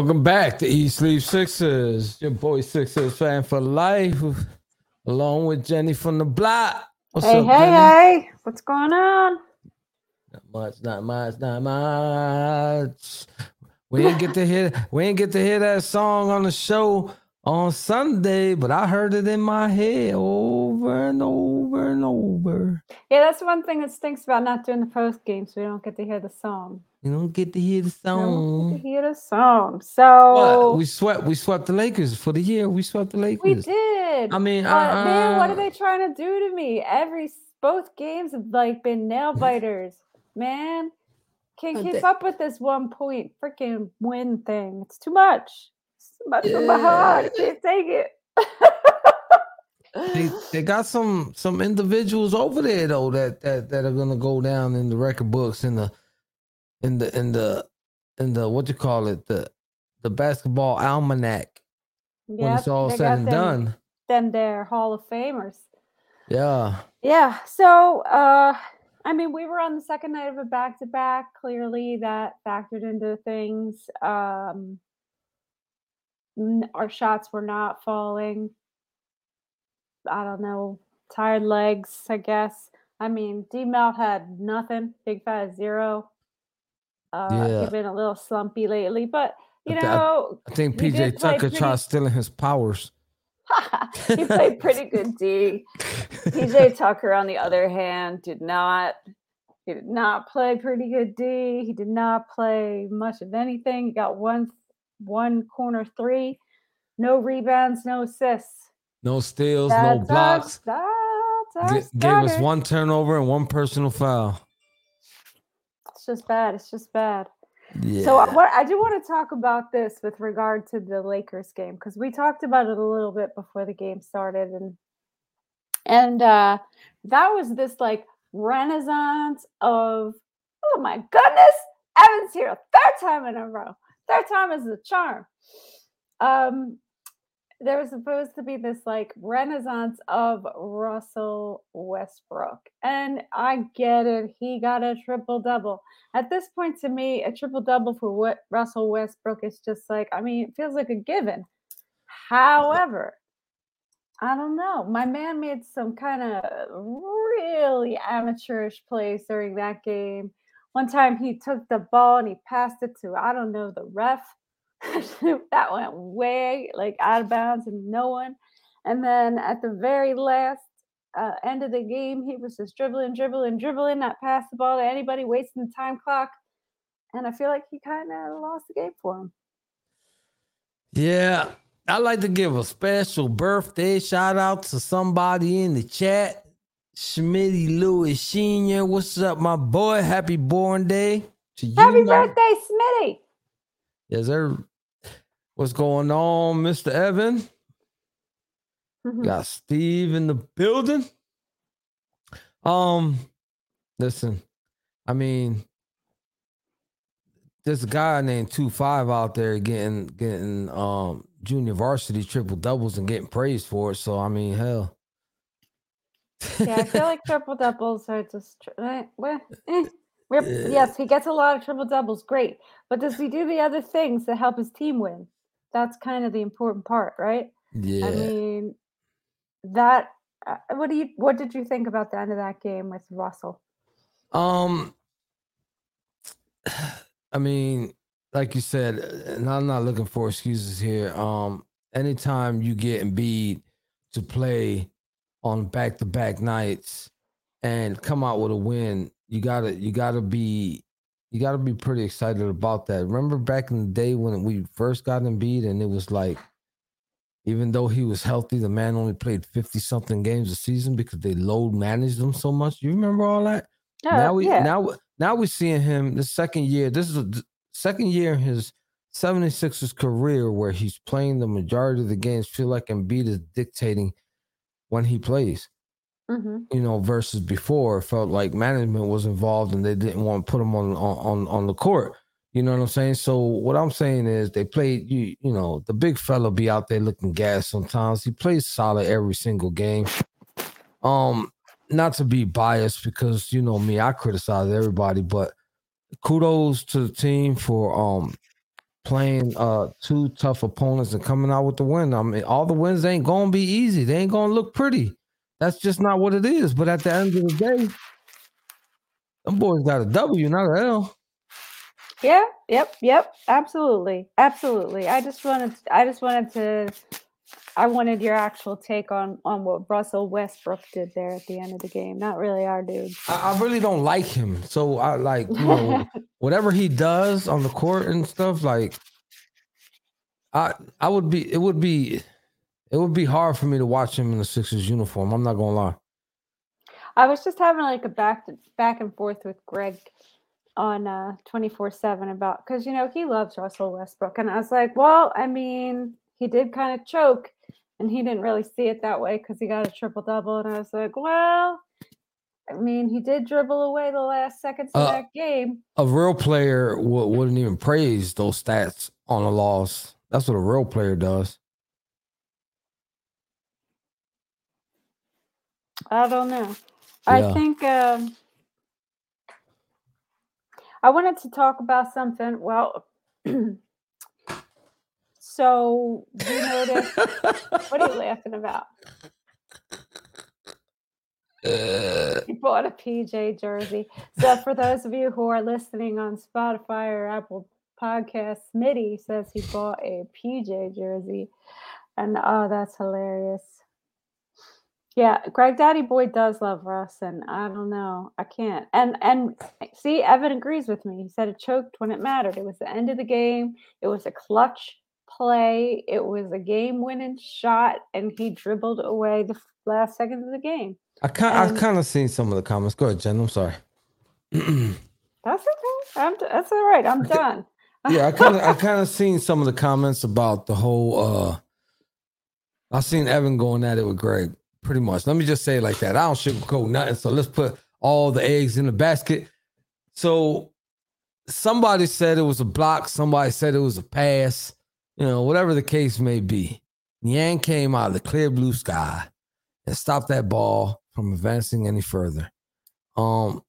Welcome back to East Sleep Sixers. Your boy Sixers fan for life, along with Jenny from the block. What's hey, up, hey, Jenny? hey! What's going on? Not much, not much, not much. We didn't get to hear we didn't get to hear that song on the show on Sunday, but I heard it in my head over and over and over. Yeah, that's one thing that stinks about not doing the post game, so we don't get to hear the song. You don't get to hear the song. to hear the song. So we swept. We swept the Lakers for the year. We swept the Lakers. We did. I mean, uh, uh, man, what are they trying to do to me? Every both games have like been nail biters, man. Can't keep up with this one point freaking win thing. It's too much. It's too much yeah. for my heart. I can't take it. they they got some some individuals over there though that that that are gonna go down in the record books in the in the in the in the what you call it the the basketball almanac yep, when it's all said and them, done. Then they're Hall of Famers. Yeah. Yeah. So uh I mean we were on the second night of a back to back. Clearly that factored into things. Um our shots were not falling. I don't know, tired legs, I guess. I mean, D Melt had nothing, big fat zero. Uh, yeah. He's been a little slumpy lately, but you I know, I, I think PJ Tucker pretty... tried stealing his powers. he played pretty good D. PJ Tucker, on the other hand, did not. He did not play pretty good D. He did not play much of anything. He got one one corner three, no rebounds, no assists, no steals, that's no blocks. Our, that's G- gave us one turnover and one personal foul. It's just bad. It's just bad. Yeah. So what I do want to talk about this with regard to the Lakers game because we talked about it a little bit before the game started and and uh that was this like renaissance of oh my goodness Evan's here a third time in a row third time is the charm um there was supposed to be this like renaissance of Russell Westbrook. And I get it. He got a triple double. At this point, to me, a triple double for what Russell Westbrook is just like, I mean, it feels like a given. However, I don't know. My man made some kind of really amateurish plays during that game. One time he took the ball and he passed it to, I don't know, the ref that went way like out of bounds and no one. And then at the very last uh, end of the game, he was just dribbling, dribbling, dribbling, not pass the ball to anybody, wasting the time clock. And I feel like he kind of lost the game for him. Yeah, I'd like to give a special birthday shout out to somebody in the chat. Schmitty Lewis Sr. What's up, my boy? Happy born day to you. Happy birthday, Smitty. Yes, sir. What's going on, Mr. Evan? Mm-hmm. Got Steve in the building. Um, listen, I mean, there's a guy named Two Five out there getting getting um junior varsity triple doubles and getting praised for it. So I mean, hell. Yeah, I feel like triple doubles are just eh, well, eh. yes, he gets a lot of triple doubles, great. But does he do the other things that help his team win? that's kind of the important part, right? Yeah. I mean, that. Uh, what do you? What did you think about the end of that game with Russell? Um, I mean, like you said, and I'm not looking for excuses here. Um, anytime you get Embiid to play on back-to-back nights and come out with a win, you gotta you gotta be you got to be pretty excited about that. Remember back in the day when we first got Embiid, and it was like, even though he was healthy, the man only played fifty something games a season because they load managed him so much. You remember all that? Uh, now we yeah. now now we're seeing him the second year. This is the second year in his 76ers career where he's playing the majority of the games. Feel like Embiid is dictating when he plays. Mm-hmm. You know, versus before it felt like management was involved and they didn't want to put him on on on the court. You know what I'm saying? So what I'm saying is they played you you know, the big fella be out there looking gas sometimes. He plays solid every single game. Um not to be biased because you know me, I criticize everybody, but kudos to the team for um playing uh two tough opponents and coming out with the win. I mean, all the wins ain't gonna be easy. They ain't gonna look pretty. That's just not what it is. But at the end of the day, them boys got a W, not an L. Yeah, yep, yep, absolutely. Absolutely. I just wanted I just wanted to I wanted your actual take on on what Russell Westbrook did there at the end of the game. Not really our dude. I, I really don't like him. So I like you know whatever he does on the court and stuff. Like I I would be it would be it would be hard for me to watch him in the Sixers uniform. I'm not gonna lie. I was just having like a back to, back and forth with Greg on uh 24 7 about because you know he loves Russell Westbrook and I was like, well, I mean, he did kind of choke and he didn't really see it that way because he got a triple double. And I was like, well, I mean, he did dribble away the last seconds of uh, that game. A real player w- wouldn't even praise those stats on a loss. That's what a real player does. I don't know. Yeah. I think um, I wanted to talk about something. Well, So you notice what are you laughing about? Uh, he bought a PJ jersey. So for those of you who are listening on Spotify or Apple Podcasts, Smitty says he bought a PJ jersey. And oh, that's hilarious. Yeah, Greg Daddy Boy does love Russ, and I don't know. I can't. And and see, Evan agrees with me. He said it choked when it mattered. It was the end of the game. It was a clutch play. It was a game winning shot, and he dribbled away the last second of the game. I kind I kind of seen some of the comments. Go ahead, Jen. I'm sorry. that's okay. I'm, that's all right. I'm done. yeah, I kind of I kind of seen some of the comments about the whole. uh I seen Evan going at it with Greg. Pretty much. Let me just say it like that. I don't sugarcoat nothing. So let's put all the eggs in the basket. So somebody said it was a block. Somebody said it was a pass you know, whatever the case may be, Niang came out of the clear blue sky and stopped that ball from advancing any further. Um,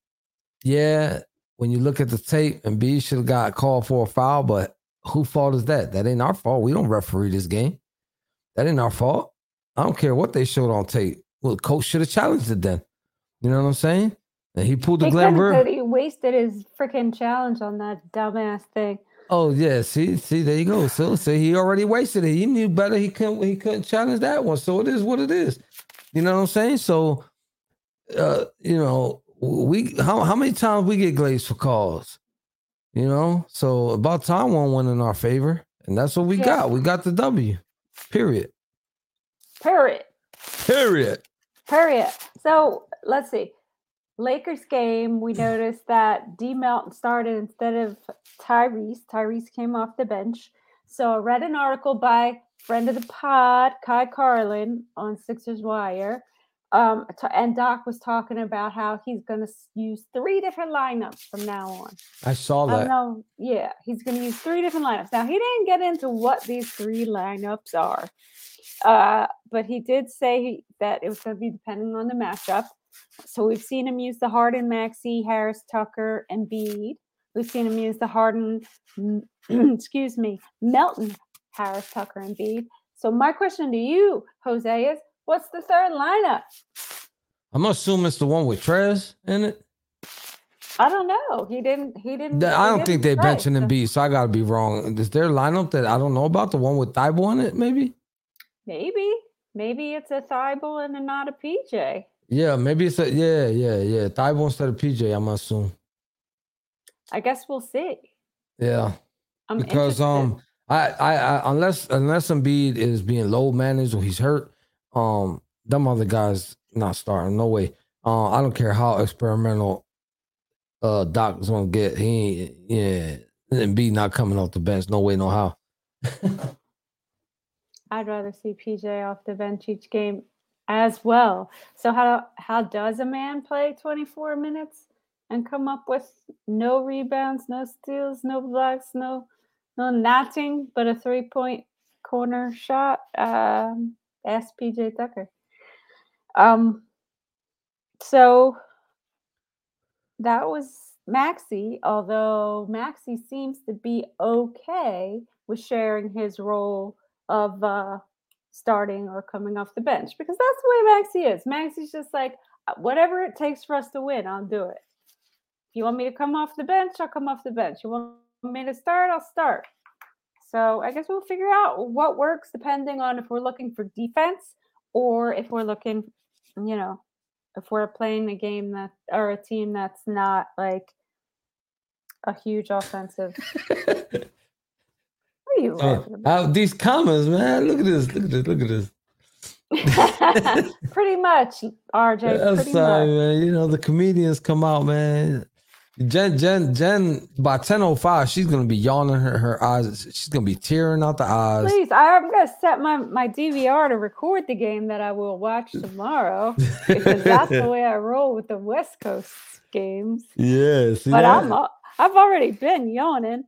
yeah, when you look at the tape, and B should have got called for a foul, but who fault is that? That ain't our fault. We don't referee this game. That ain't our fault. I don't care what they showed on tape. Well, the coach should have challenged it then. You know what I'm saying? And he pulled the Glenn He wasted his freaking challenge on that dumbass thing. Oh yeah, see, see, there you go. So, so he already wasted it. He knew better. He couldn't. He couldn't challenge that one. So it is what it is. You know what I'm saying? So, uh, you know, we how how many times we get glazed for calls? You know, so about time one went in our favor, and that's what we yeah. got. We got the W. Period. Period. Period. Period. So let's see. Lakers game, we noticed that D Melton started instead of Tyrese. Tyrese came off the bench. So I read an article by friend of the pod, Ky Carlin, on Sixers Wire. Um, and Doc was talking about how he's going to use three different lineups from now on. I saw that. I know, yeah, he's going to use three different lineups. Now he didn't get into what these three lineups are, uh, but he did say that it was going to be depending on the matchup. So we've seen him use the Harden, Maxey, Harris, Tucker, and Bede. We've seen him use the Harden, excuse me, Melton, Harris, Tucker, and Bede. So my question to you, Jose, is what's the third lineup? I'm assuming it's the one with Trez in it. I don't know. He didn't. He didn't. I don't didn't think they mentioned him B, so I got to be wrong. Is there a lineup that I don't know about? The one with Thybulle in it, maybe. Maybe. Maybe it's a Thybulle and not a PJ. Yeah, maybe it's a yeah, yeah, yeah. Thybulle instead of PJ, I'm assume. I guess we'll see. Yeah. I'm because interested. um I, I I unless unless Embiid is being low managed or he's hurt, um, them other guys not starting. No way. Uh, I don't care how experimental uh Doc is gonna get. He ain't yeah, Embiid not coming off the bench. No way, no how. I'd rather see PJ off the bench each game as well. So how how does a man play 24 minutes and come up with no rebounds, no steals, no blocks, no no nothing but a three point corner shot? Um, ask PJ Tucker. Um, so that was Maxey, although Maxey seems to be okay with sharing his role of uh, starting or coming off the bench because that's the way Maxey is. Maxey's just like, uh, whatever it takes for us to win, I'll do it. You want me to come off the bench, I'll come off the bench. You want me to start, I'll start. So I guess we'll figure out what works depending on if we're looking for defense or if we're looking, you know, if we're playing a game that or a team that's not like a huge offensive. what are you uh, these comments, man. Look at this. Look at this. Look at this. pretty much, RJ. Pretty sorry, much. man. You know the comedians come out, man. Jen, Jen, Jen, by 10.05, she's going to be yawning her, her eyes. She's going to be tearing out the eyes. Please, I'm going to set my, my DVR to record the game that I will watch tomorrow because that's the way I roll with the West Coast games. Yes. Yeah, but I'm, I've already been yawning.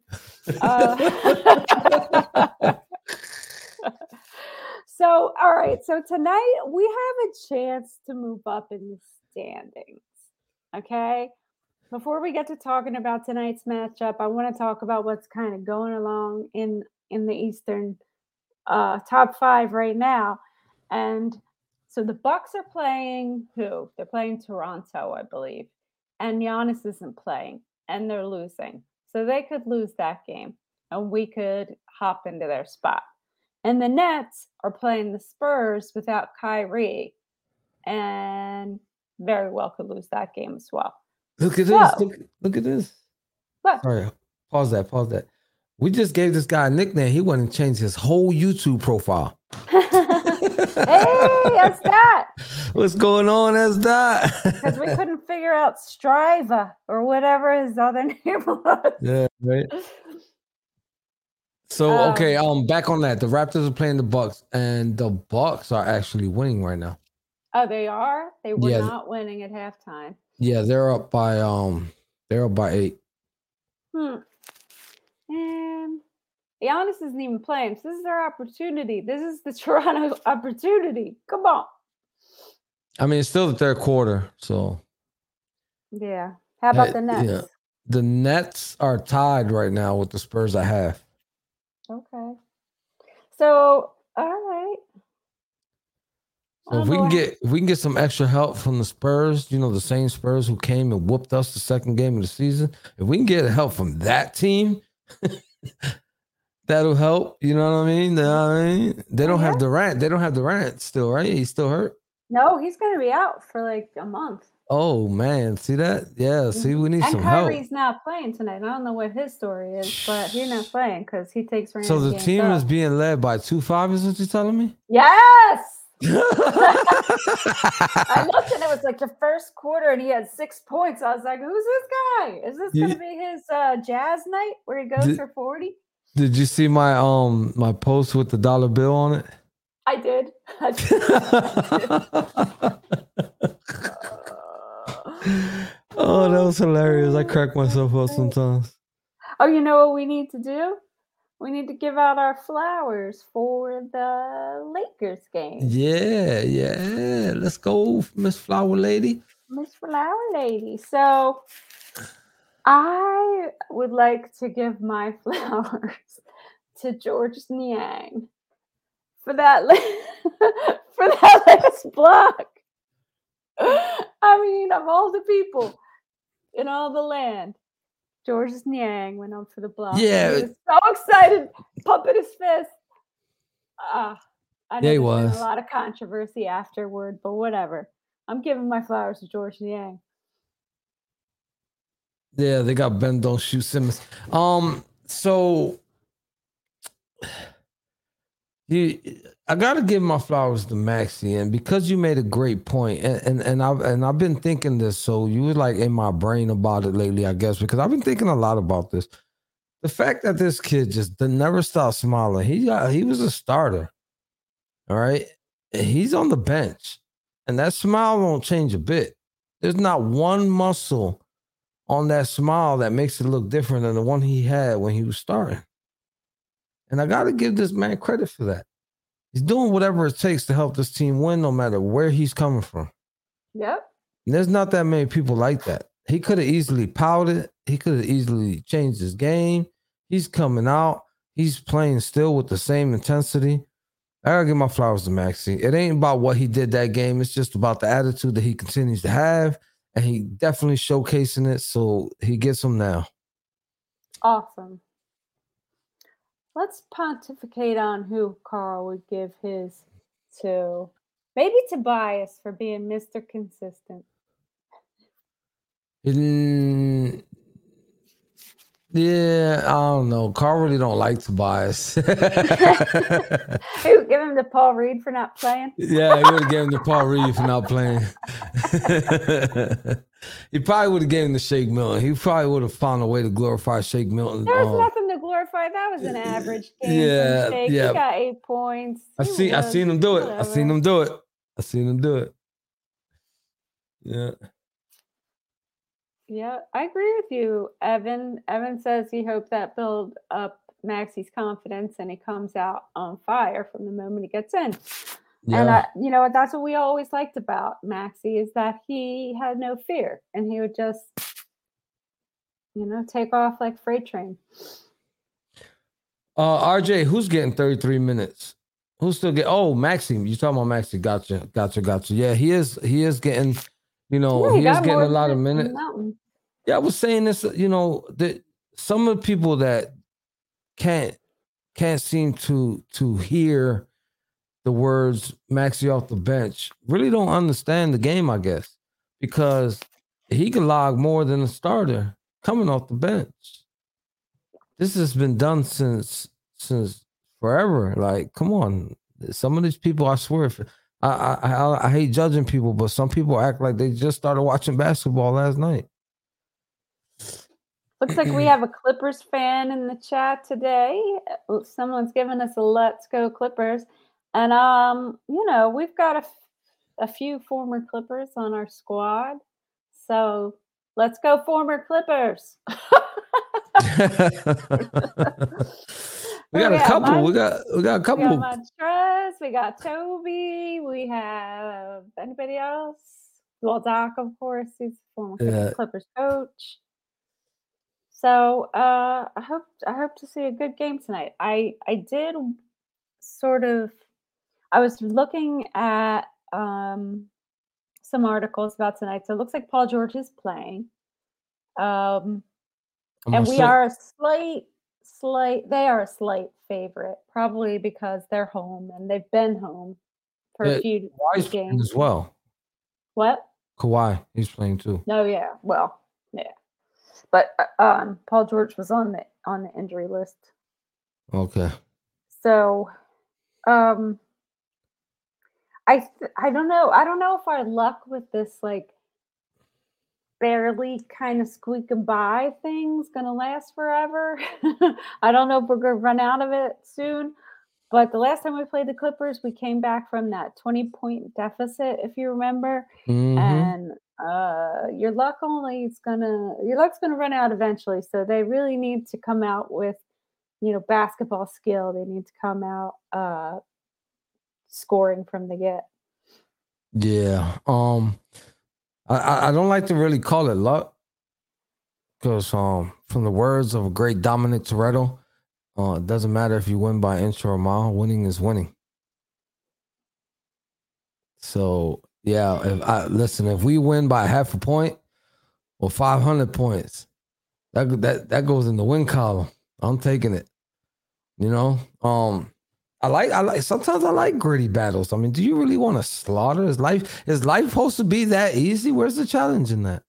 Uh, so, all right. So tonight we have a chance to move up in the standings. Okay before we get to talking about tonight's matchup, I want to talk about what's kind of going along in in the Eastern uh, top five right now. And so the Bucks are playing who? They're playing Toronto, I believe, and Giannis isn't playing, and they're losing. So they could lose that game, and we could hop into their spot. And the Nets are playing the Spurs without Kyrie, and very well could lose that game as well. Look at this. Look, look at this. What? Sorry. Pause that. Pause that. We just gave this guy a nickname. He wanted to change his whole YouTube profile. hey, that's that. What's going on? That's that. Because we couldn't figure out Striva or whatever his other name was. Yeah, right. So um, okay, um, back on that. The Raptors are playing the Bucks, and the Bucks are actually winning right now. Oh, they are. They were yeah. not winning at halftime. Yeah, they're up by um they're up by eight. Hmm. And Giannis isn't even playing. So this is our opportunity. This is the Toronto opportunity. Come on. I mean, it's still the third quarter, so yeah. How about the Nets? Yeah. The Nets are tied right now with the Spurs at half. Okay. So, all So if we can get if we can get some extra help from the Spurs, you know, the same Spurs who came and whooped us the second game of the season, if we can get help from that team, that'll help. You know what I mean? What I mean? They don't yeah. have Durant. They don't have Durant still, right? He's still hurt. No, he's gonna be out for like a month. Oh man, see that? Yeah, see, mm-hmm. we need and some Kyrie's help. Kyrie's not playing tonight. I don't know what his story is, but he's not playing because he takes. so the team up. is being led by two five. Is what you're telling me? Yes. I looked and it was like the first quarter and he had six points. I was like, who's this guy? Is this gonna be his uh, jazz night where he goes did, for 40? Did you see my um my post with the dollar bill on it? I did. I did. oh, that was hilarious. I crack myself up sometimes. Oh, you know what we need to do? We need to give out our flowers for the Lakers game. Yeah, yeah. Let's go, Miss Flower Lady. Miss Flower Lady. So I would like to give my flowers to Georges Niang for that for that last block. I mean, of all the people in all the land, Georges Niang went on for the block. Yeah. He was so excited, pumping his fist. Ah, I know yeah, he was. a lot of controversy afterward, but whatever. I'm giving my flowers to Georges Niang. Yeah, they got Ben Don't Shoot Simmons. Um, so you I gotta give my flowers to Maxey, and because you made a great point, and and, and I've and I've been thinking this, so you were like in my brain about it lately, I guess, because I've been thinking a lot about this. The fact that this kid just never stopped smiling. He got he was a starter. All right. He's on the bench. And that smile won't change a bit. There's not one muscle on that smile that makes it look different than the one he had when he was starting. And I got to give this man credit for that. He's doing whatever it takes to help this team win, no matter where he's coming from. Yep. And there's not that many people like that. he could have easily pouted. He could have easily changed his game. He's coming out. He's playing still with the same intensity. I gotta give my flowers to Maxey. It ain't about what he did that game. It's just about the attitude that he continues to have, and he definitely showcasing it. So he gets them now. Awesome. Let's pontificate on who Carl would give his to. Maybe Tobias for being Mr. Consistent. Mm, yeah, I don't know. Carl really don't like Tobias. he would give him the Paul Reed for not playing. yeah, he would have given him the Paul Reed for not playing. he probably would have given him the Shake Milton. He probably would have found a way to glorify Shake Milton. There's um, nothing to glorify. That was an average game. Yeah, yeah. He got eight points. I see. I seen him do it. Whatever. I seen him do it. I seen him do it. Yeah. Yeah, I agree with you, Evan. Evan says he hopes that build up Maxey's confidence and he comes out on fire from the moment he gets in. Yeah. And I, you know, that's what we always liked about Maxey is that he had no fear and he would just, you know, take off like freight train. Uh, RJ, who's getting 33 minutes? Who's still get? Oh, Maxime, you talking about Maxey? Gotcha, gotcha, gotcha. Yeah, he is. He is getting. You know, yeah, he, he is getting a lot of minutes. Yeah, I was saying this. You know, that some of the people that can't can't seem to to hear the words Maxey off the bench really don't understand the game. I guess because he can log more than a starter coming off the bench. This has been done since since forever. Like, come on, some of these people, I swear, I, I I I hate judging people, but some people act like they just started watching basketball last night. Looks like we have a Clippers fan in the chat today. Someone's giving us a "Let's go Clippers," and um, you know, we've got a, a few former Clippers on our squad, so let's go former Clippers. We got, we a couple. we got we got a couple. We got Montrez, we got Toby. We have anybody else? Well, Doc, of course, he's former yeah. Clippers coach. So uh, I hope I hope to see a good game tonight. I I did sort of I was looking at um, some articles about tonight. So it looks like Paul George is playing. Um, and we are a slight slight they are a slight favorite, probably because they're home and they've been home for a few Kawhi's games as well. What? Kawhi, he's playing too. Oh yeah, well, yeah, but uh, um, Paul George was on the on the injury list. Okay. So, um, I th- I don't know. I don't know if our luck with this like barely kind of squeaking by thing's going to last forever. I don't know if we're going to run out of it soon. But the last time we played the Clippers, we came back from that 20 point deficit, if you remember. Mm-hmm. And uh, your luck only is gonna your luck's gonna run out eventually. So they really need to come out with, you know, basketball skill. They need to come out uh, scoring from the get. Yeah. Um I, I don't like to really call it luck because um, from the words of a great Dominic Toretto, uh, it doesn't matter if you win by inch or a mile, winning is winning. So yeah, if I listen, if we win by half a point or five hundred points, that that that goes in the win column. I'm taking it. You know, um, I like I like sometimes I like gritty battles. I mean, do you really want to slaughter? Is life is life supposed to be that easy? Where's the challenge in that?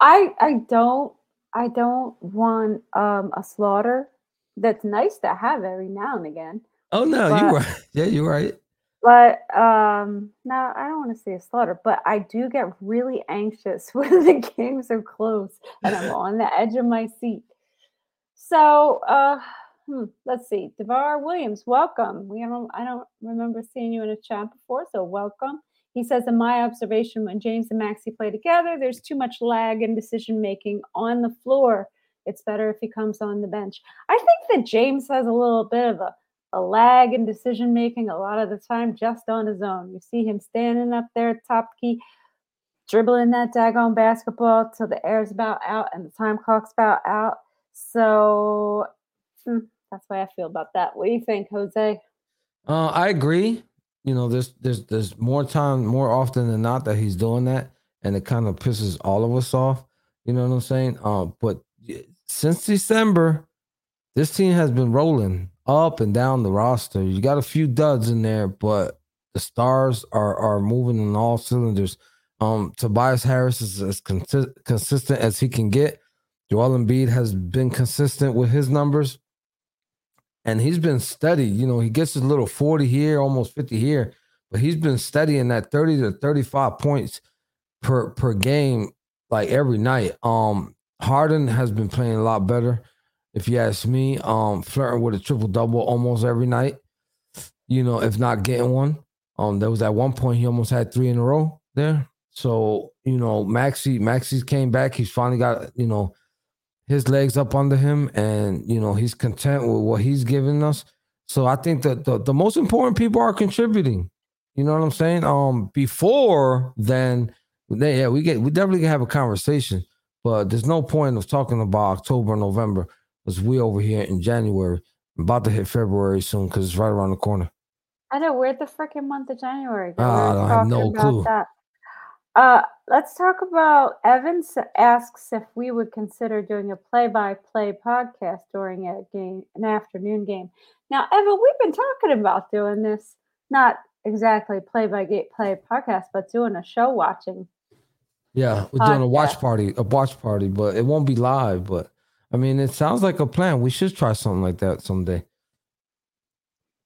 I I don't I don't want um a slaughter. That's nice to have every now and again. Oh no, you're right. Yeah, you're right. But um I don't want to say a slaughter, but I do get really anxious when the games are close and I'm on the edge of my seat. So uh hmm, let's see. Devar Williams, welcome. We don't I don't remember seeing you in a chat before, so welcome. He says, in my observation, when James and Maxey play together, there's too much lag in decision making on the floor. It's better if he comes on the bench. I think that James has a little bit of a, a lag in decision making a lot of the time just on his own. You see him standing up there top key, dribbling that daggone basketball till the air's about out and the time clock's about out. So mm, that's why I feel about that. What do you think, Jose? Uh, I agree. You know, there's there's there's more time, more often than not, that he's doing that, and it kind of pisses all of us off. You know what I'm saying? Um, but since December, this team has been rolling up and down the roster. You got a few duds in there, but the stars are are moving in all cylinders. Um, Tobias Harris is as consi- consistent as he can get. Joel Embiid has been consistent with his numbers, and he's been steady. You know, he gets a little forty here, almost fifty here, but he's been steady in that thirty to thirty-five points per per game, like every night. Um, Harden has been playing a lot better, if you ask me. Um, flirting with a triple double almost every night. You know, if not getting one. Um, there was at one point he almost had three in a row there. So, you know, Maxey, Maxey's came back. He's finally got, you know, his legs up under him and, you know, he's content with what he's giving us. So I think that the, the most important people are contributing. You know what I'm saying? Um, before then, they, yeah, we get we definitely have a conversation, but there's no point of talking about October, November, because we over here in January, about to hit February soon because it's right around the corner. I know where the freaking month of January. Uh, I have no clue. That. Uh, let's talk about Evans asks if we would consider doing a play-by-play podcast during a game, an afternoon game. Now, Evan, we've been talking about doing this, not exactly play-by-play podcast, but doing a show watching. Yeah, we're podcast. doing a watch party, a watch party, but it won't be live. But I mean, it sounds like a plan. We should try something like that someday.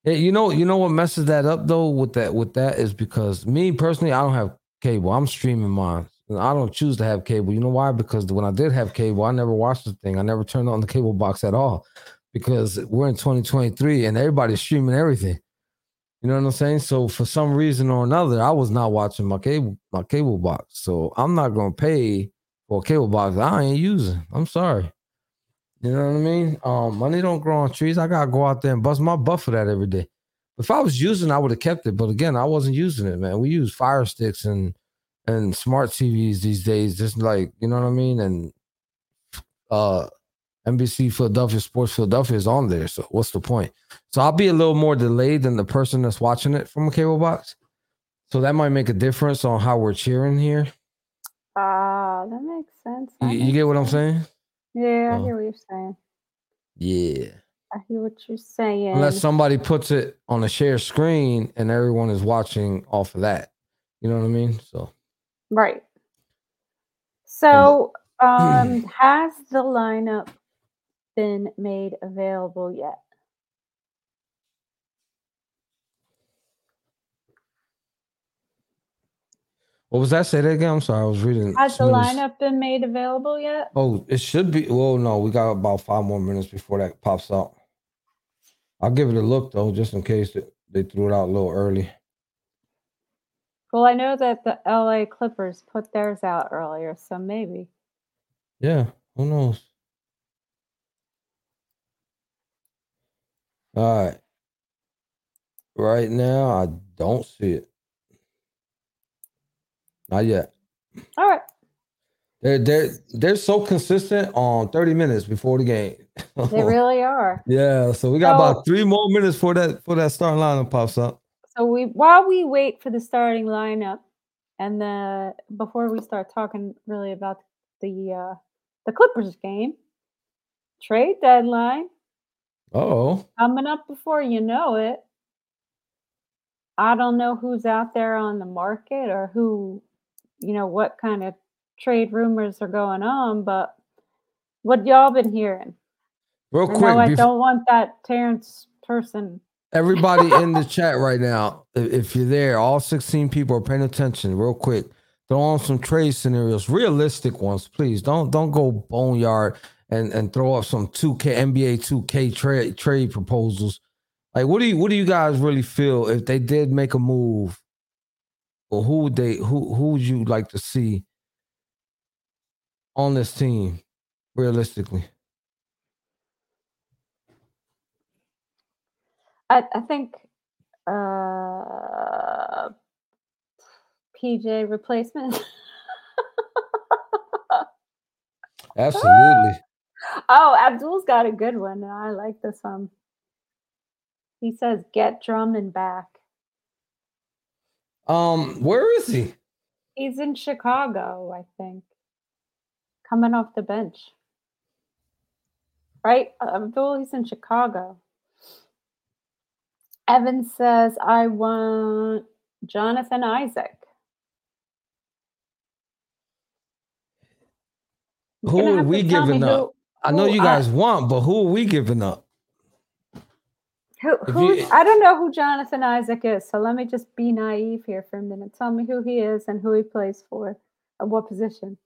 You know, you know what messes that up though with that with that is because me personally, I don't have cable. I'm streaming mine. I don't choose to have cable. You know why? Because when I did have cable, I never watched the thing. I never turned on the cable box at all because we're in 2023 and everybody's streaming everything. You know what I'm saying? So for some reason or another, I was not watching my cable my cable box. So I'm not gonna pay for a cable box I ain't using. I'm sorry. You know what I mean? Um, money don't grow on trees. I gotta go out there and bust my butt for that every day. If I was using, I would have kept it. But again, I wasn't using it, man. We use fire sticks and and smart TVs these days, just like you know what I mean. And uh, NBC Philadelphia Sports Philadelphia is on there. So what's the point? So I'll be a little more delayed than the person that's watching it from a cable box. So that might make a difference on how we're cheering here. Ah, uh, that makes sense. That you, makes you, get what I'm saying? Yeah, I hear what you're saying. Yeah. I hear what you're saying. Unless somebody puts it on a share screen and everyone is watching off of that. You know what I mean? So Right. So um has the lineup been made available yet? What was that? Say that again. I'm sorry. I was reading. Has the lineup been made available yet? Oh, it should be. Well, no, we got about five more minutes before that pops out. I'll give it a look though, just in case they threw it out a little early. Well, I know that the LA Clippers put theirs out earlier, so maybe. Yeah, who knows? All right. Right now, I don't see it. Not yet. All right. They're they're they're so consistent on 30 minutes before the game. they really are. Yeah. So we got so, about three more minutes for that for that starting lineup pops up. So we while we wait for the starting lineup and the before we start talking really about the uh the Clippers game, trade deadline. Oh. Coming up before you know it. I don't know who's out there on the market or who you know what kind of trade rumors are going on, but what y'all been hearing? Real quick, I don't want that Terrence person. Everybody in the chat right now, if you're there, all 16 people are paying attention. Real quick, throw on some trade scenarios, realistic ones, please. Don't don't go boneyard and and throw up some 2K NBA 2K trade trade proposals. Like, what do you what do you guys really feel if they did make a move? Or who would they who who would you like to see on this team, realistically? I, I think uh, PJ replacement. Absolutely. oh, Abdul's got a good one. I like this one. He says, "Get Drummond back." Um, where is he? He's in Chicago, I think. Coming off the bench. Right? Abdul, he's in Chicago. Evan says, I want Jonathan Isaac. Who are we giving up? Who, I know you guys I, want, but who are we giving up? Who, who's, you, I don't know who Jonathan Isaac is, so let me just be naive here for a minute. Tell me who he is and who he plays for, at what position.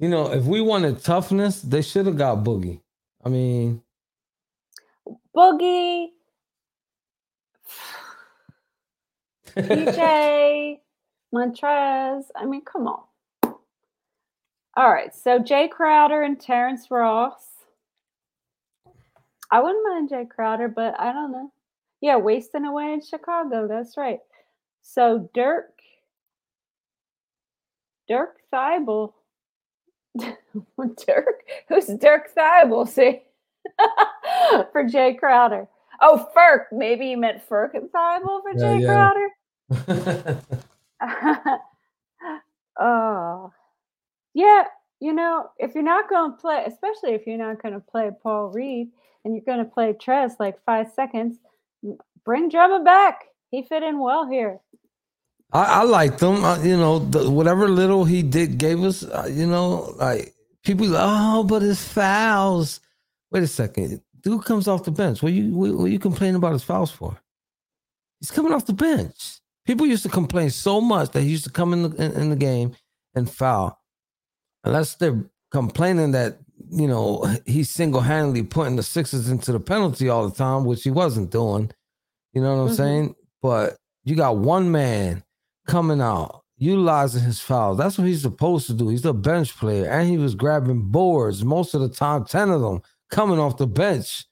You know, if we wanted toughness, they should have got Boogie. I mean, Boogie, PJ, Montrez. I mean, come on. All right, so Jae Crowder and Terrence Ross. I wouldn't mind Jae Crowder, but I don't know. Yeah, wasting away in Chicago. That's right. So Dirk, Dirk Thybulle. Dirk, who's Dirk Thybulle? See, for Jae Crowder. Oh, Furk. Maybe you meant Furk and Thybulle for Jay yeah. Crowder. oh. Yeah, you know, if you're not going to play, especially if you're not going to play Paul Reed and you're going to play Trez like five seconds, bring Drummond back. He fit in well here. I, I liked him. Uh, you know, the, whatever little he did gave us. Uh, you know, like people, oh, but his fouls. Wait a second, dude comes off the bench. What you what, what you complaining about his fouls for? He's coming off the bench. People used to complain so much that he used to come in the in, in the game and foul unless they're complaining that you know he's single-handedly putting the Sixers into the penalty all the time, which he wasn't doing. You know what I'm mm-hmm. saying? But you got one man coming out utilizing his fouls. That's what he's supposed to do. He's a bench player, and he was grabbing boards most of the time, ten of them coming off the bench.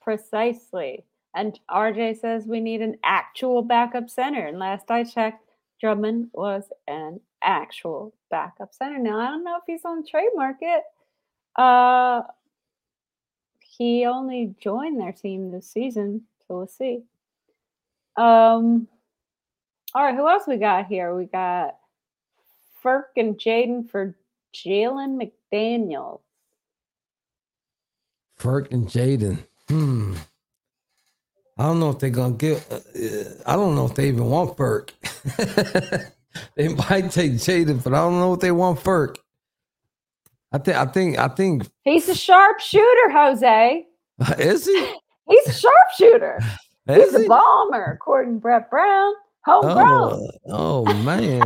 Precisely. And RJ says we need an actual backup center. And last I checked, Drummond was an actual backup center. Now I don't know if he's on trade market. Uh, he only joined their team this season, so we'll see. Um, all right, who else we got here? We got Furk and Jaden for Jalen McDaniels. Furk and Jaden. Hmm. I don't know if they're gonna get. Uh, I don't know if they even want Furk. they might take Jaden, but I don't know what they want Furk. I think. I think. I think he's a sharpshooter, Jose. Is he? He's a sharpshooter. he's he? a bomber, according to Brett Brown. Homegrown. Oh, oh man.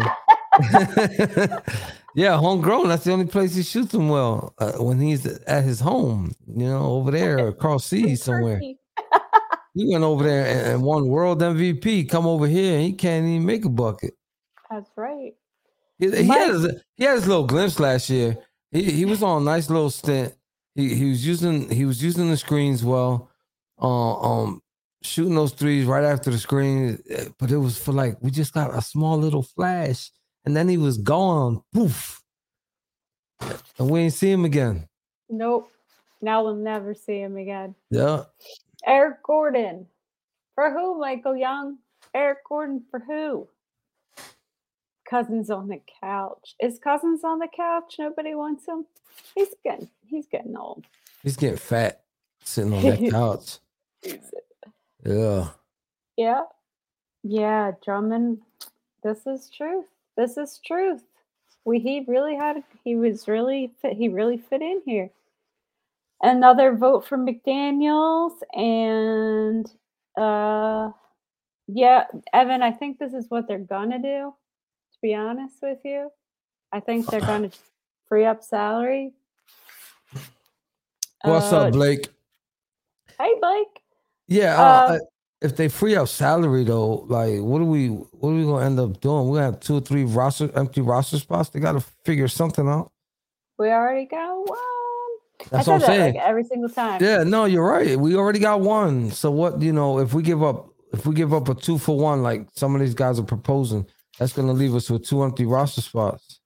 yeah, homegrown. That's the only place he shoots them well uh, when he's at his home. You know, over there across seas somewhere. He went over there and won world MVP. Come over here and he can't even make a bucket. That's right. He, he had his, he had his little glimpse last year. He he was on a nice little stint. He he was using he was using the screens well. Uh, um, shooting those threes right after the screen, but it was for like we just got a small little flash, and then he was gone. Poof, and we ain't see him again. Nope. Now we'll never see him again. Yeah. Eric Gordon. For who, Michael Young? Eric Gordon for who? Cousins on the couch. Is Cousins on the couch? Nobody wants him. He's getting he's getting old. He's getting fat sitting on that couch. yeah. Yeah. Yeah, Drummond. This is truth. This is truth. We he really had he was really fit he really fit in here another vote for McDaniels and uh yeah, Evan, I think this is what they're gonna do, be honest with you. I think they're gonna free up salary. What's uh, up, Blake? Hey Blake. Yeah, uh, uh, if they free up salary though, like what are we what are we gonna end up doing? We have two or three roster empty roster spots. They gotta figure something out. We already got one. That's what I'm saying. Like every single time. Yeah, no, you're right. We already got one. So what, you know, if we give up if we give up a two for one, like some of these guys are proposing, that's gonna leave us with two empty roster spots.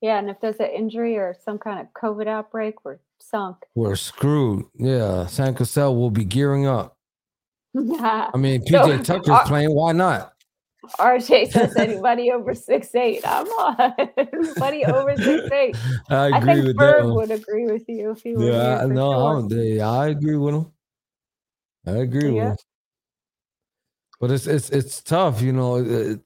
Yeah, and if there's an injury or some kind of COVID outbreak, we're sunk. We're screwed. Yeah, Sam Cassell will be gearing up. I mean, PJ so, Tucker's uh, playing. Why not? RJ says anybody over six eight. I'm on. anybody over six eight. I agree I think that would agree with you if he were yeah, here. no, sure. I, I agree with him. I agree yeah. with him. But it's it's it's tough, you know. It,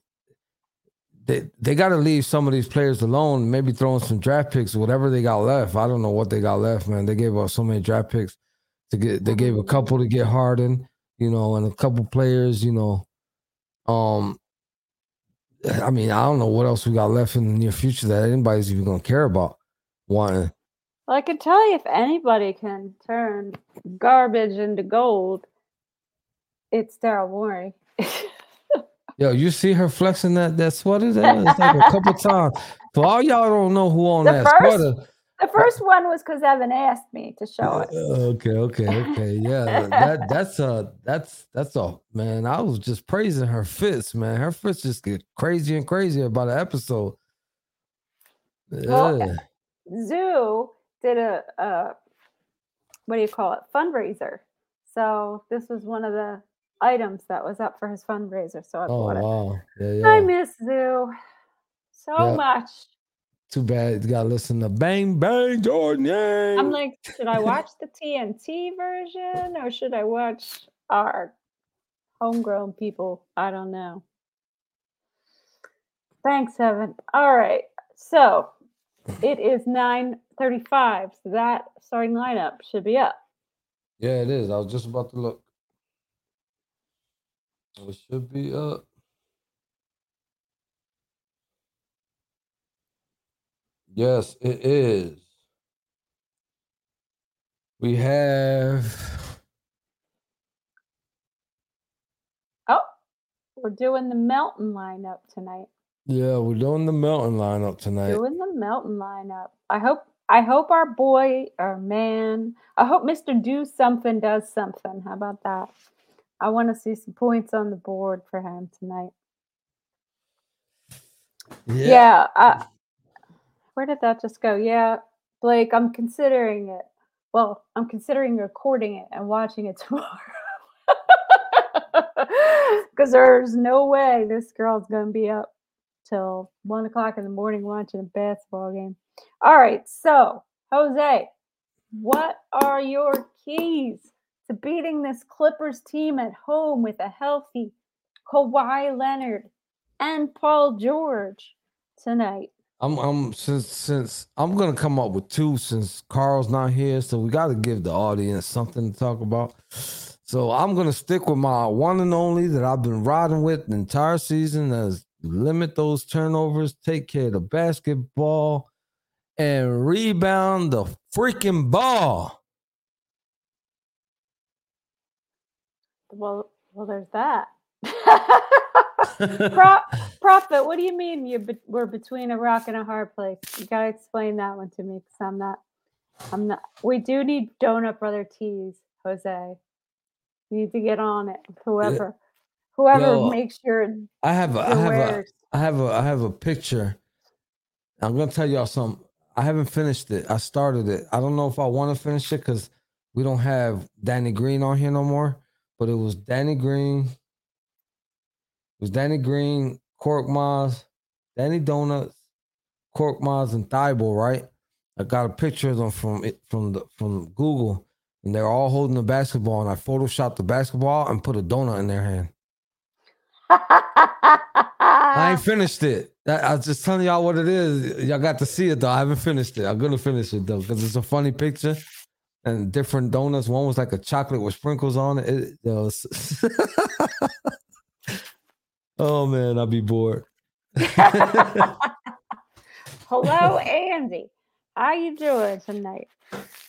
they they got to leave some of these players alone. Maybe throwing some draft picks, whatever they got left. I don't know what they got left, man. They gave up so many draft picks to get. They gave a couple to get Harden, you know, and a couple players, you know. Um, I mean, I don't know what else we got left in the near future that anybody's even gonna care about wanting. Well, I can tell you if anybody can turn garbage into gold, it's Daryl Morey. Yo, you see her flexing that that sweater there? It's like a couple times. For all y'all don't know who on the that first, sweater. The first one was because Evan asked me to show uh, it. Okay, okay, okay. Yeah, that that's a that's that's a man. I was just praising her fits, man. Her fits just get crazier and crazier about an episode. Yeah. Well, Zoo did a, a what do you call it fundraiser. So this was one of the items that was up for his fundraiser. So I oh, bought it. Wow. Yeah, yeah. I miss Zoo so yeah. much. Too bad you gotta listen to Bang Bang Jordan. Yeah. I'm like, should I watch the TNT version or should I watch our homegrown people? I don't know. Thanks, Evan. All right. So it is 9:35. So that starting lineup should be up. Yeah, it is. I was just about to look. It should be up. Yes, it is. We have. Oh, we're doing the Melton lineup tonight. Yeah, we're doing the Melton lineup tonight. Doing the Melton lineup. I hope. I hope our boy, our man. I hope Mister Do Something does something. How about that? I want to see some points on the board for him tonight. Yeah. yeah I, where did that just go? Yeah, Blake, I'm considering it. Well, I'm considering recording it and watching it tomorrow. Because there's no way this girl's going to be up till one o'clock in the morning watching a basketball game. All right, so Jose, what are your keys to beating this Clippers team at home with a healthy Kawhi Leonard and Paul George tonight. I'm I'm since since I'm gonna come up with two since Carl's not here, so we got to give the audience something to talk about. So I'm gonna stick with my one and only that I've been riding with the entire season as limit those turnovers, take care of the basketball, and rebound the freaking ball. Well, well, there's that. Pro- Prophet, what do you mean you be- we're between a rock and a hard place? You gotta explain that one to me because I'm not. I'm not. We do need donut brother tees, Jose. You need to get on it. Whoever, whoever Yo, makes your. I have. A, I have a. I have a. I have a picture. I'm gonna tell y'all something. I haven't finished it. I started it. I don't know if I want to finish it because we don't have Danny Green on here no more but it was Danny Green. It was Danny Green, Korkmaz, Danny Donuts, Korkmaz, and Thybulle, right? I got a picture of them from it from the from Google, and they're all holding the basketball, and I photoshopped the basketball and put a donut in their hand. I ain't finished it. I, was just telling y'all what it is. Y'all got to see it though. I haven't finished it. I'm gonna finish it though because it's a funny picture and different donuts. One was like a chocolate with sprinkles on it. it, it was... oh man, I'd be bored. Hello, Andy. How you doing tonight?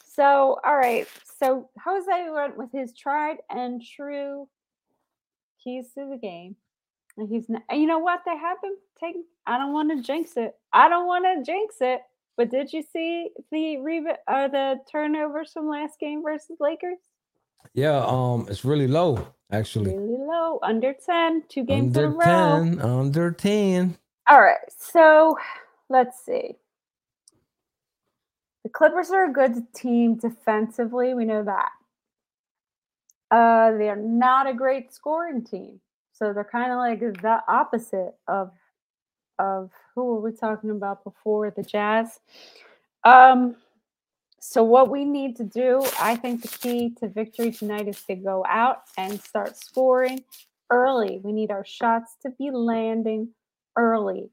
So, all right. So Jose went with his tried and true keys to the game. And he's not, you know what? They have been taking, I don't want to jinx it. I don't want to jinx it. But did you see the re- uh, the turnovers from last game versus Lakers? Yeah, um, it's really low actually. Really low, under ten, two games under in a row. 10, under ten. All right, so let's see. The Clippers are a good team defensively. We know that. Uh, they're not a great scoring team. So they're kind of like the opposite of of who were we talking about before the Jazz. Um, so what we need to do, I think the key to victory tonight is to go out and start scoring early. We need our shots to be landing early.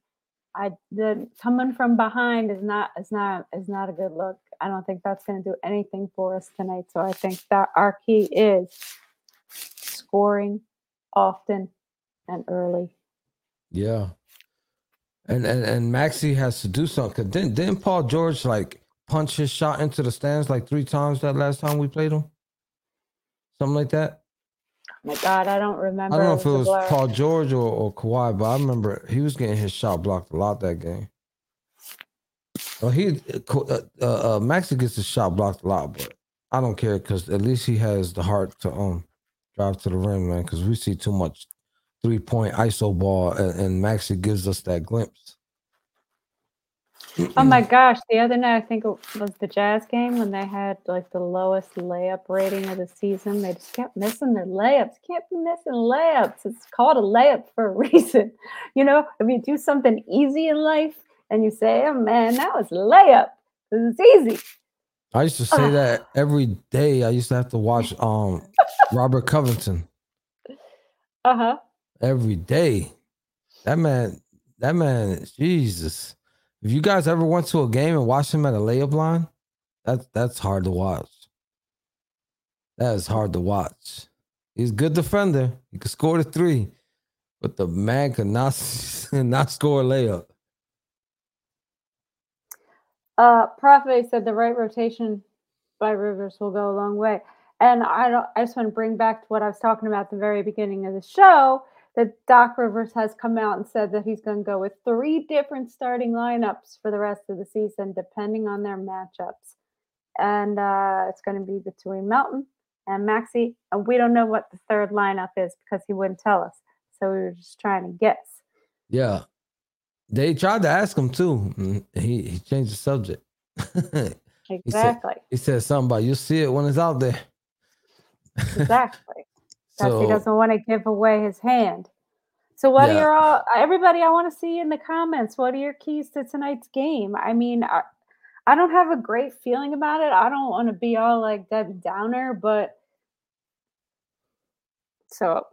I the coming from behind is not is not is not a good look. I don't think that's going to do anything for us tonight. So I think that our key is scoring often and early. Yeah. And and and Maxey has to do something. Didn't didn't Paul George like punch his shot into the stands like three times that last time we played him? Something like that. Oh my God, I don't remember. I don't know if it was blur. Paul George or, or Kawhi, but I remember he was getting his shot blocked a lot that game. Well, he uh, uh, uh, Maxey gets his shot blocked a lot, but I don't care because at least he has the heart to um drive to the rim, man. Because we see too much three point ISO ball, and, and Maxey gives us that glimpse. Oh my gosh! The other night, I think it was the Jazz game when they had like the lowest layup rating of the season. They just kept missing their layups. Can't be missing layups. It's called a layup for a reason. You know, if you do something easy in life and you say, "Oh man, that was a layup," because it's easy. I used to say that every day. I used to have to watch um Robert Covington. Uh huh every day. That man, that man, Jesus. If you guys ever went to a game and watched him at a layup line, that's that's hard to watch. That is hard to watch. He's a good defender. He could score the three, but the man could not not score a layup. Uh, Prophet said the right rotation by Rivers will go a long way. And I don't, I just want to bring back to what I was talking about at the very beginning of the show that Doc Rivers has come out and said that he's going to go with three different starting lineups for the rest of the season, depending on their matchups. And uh, it's going to be between Melton and Maxey. And we don't know what the third lineup is because he wouldn't tell us. So we were just trying to guess. Yeah. They tried to ask him too. He, he changed the subject. exactly. he, said, he said something about you'll see it when it's out there. exactly. So, he doesn't want to give away his hand. So what yeah. are your all everybody I want to see in the comments what are your keys to tonight's game? I mean, I, I don't have a great feeling about it. I don't want to be all like Debbie Downer, but so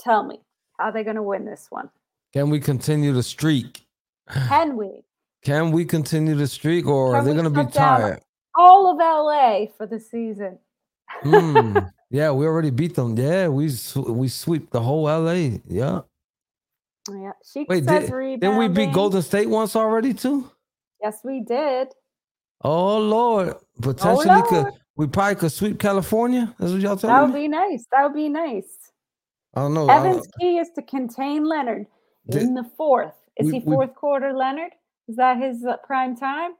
tell me, how are they going to win this one? Can we continue the streak? Can we? Can we continue the streak or Can are they going to be tired? All of LA for the season. mm. Yeah, we already beat them. Yeah, we we sweep the whole LA. Yeah. Yeah. She Wait, says did, didn't we beat Golden State once already too? Yes, we did. Oh Lord. Potentially oh, Lord. could we probably could sweep California. That's what y'all telling me? That would be nice. That would be nice. I don't know. Evan's don't... key is to contain Leonard did, in the fourth. Is we, he fourth we, quarter Leonard? Is that his uh, prime time?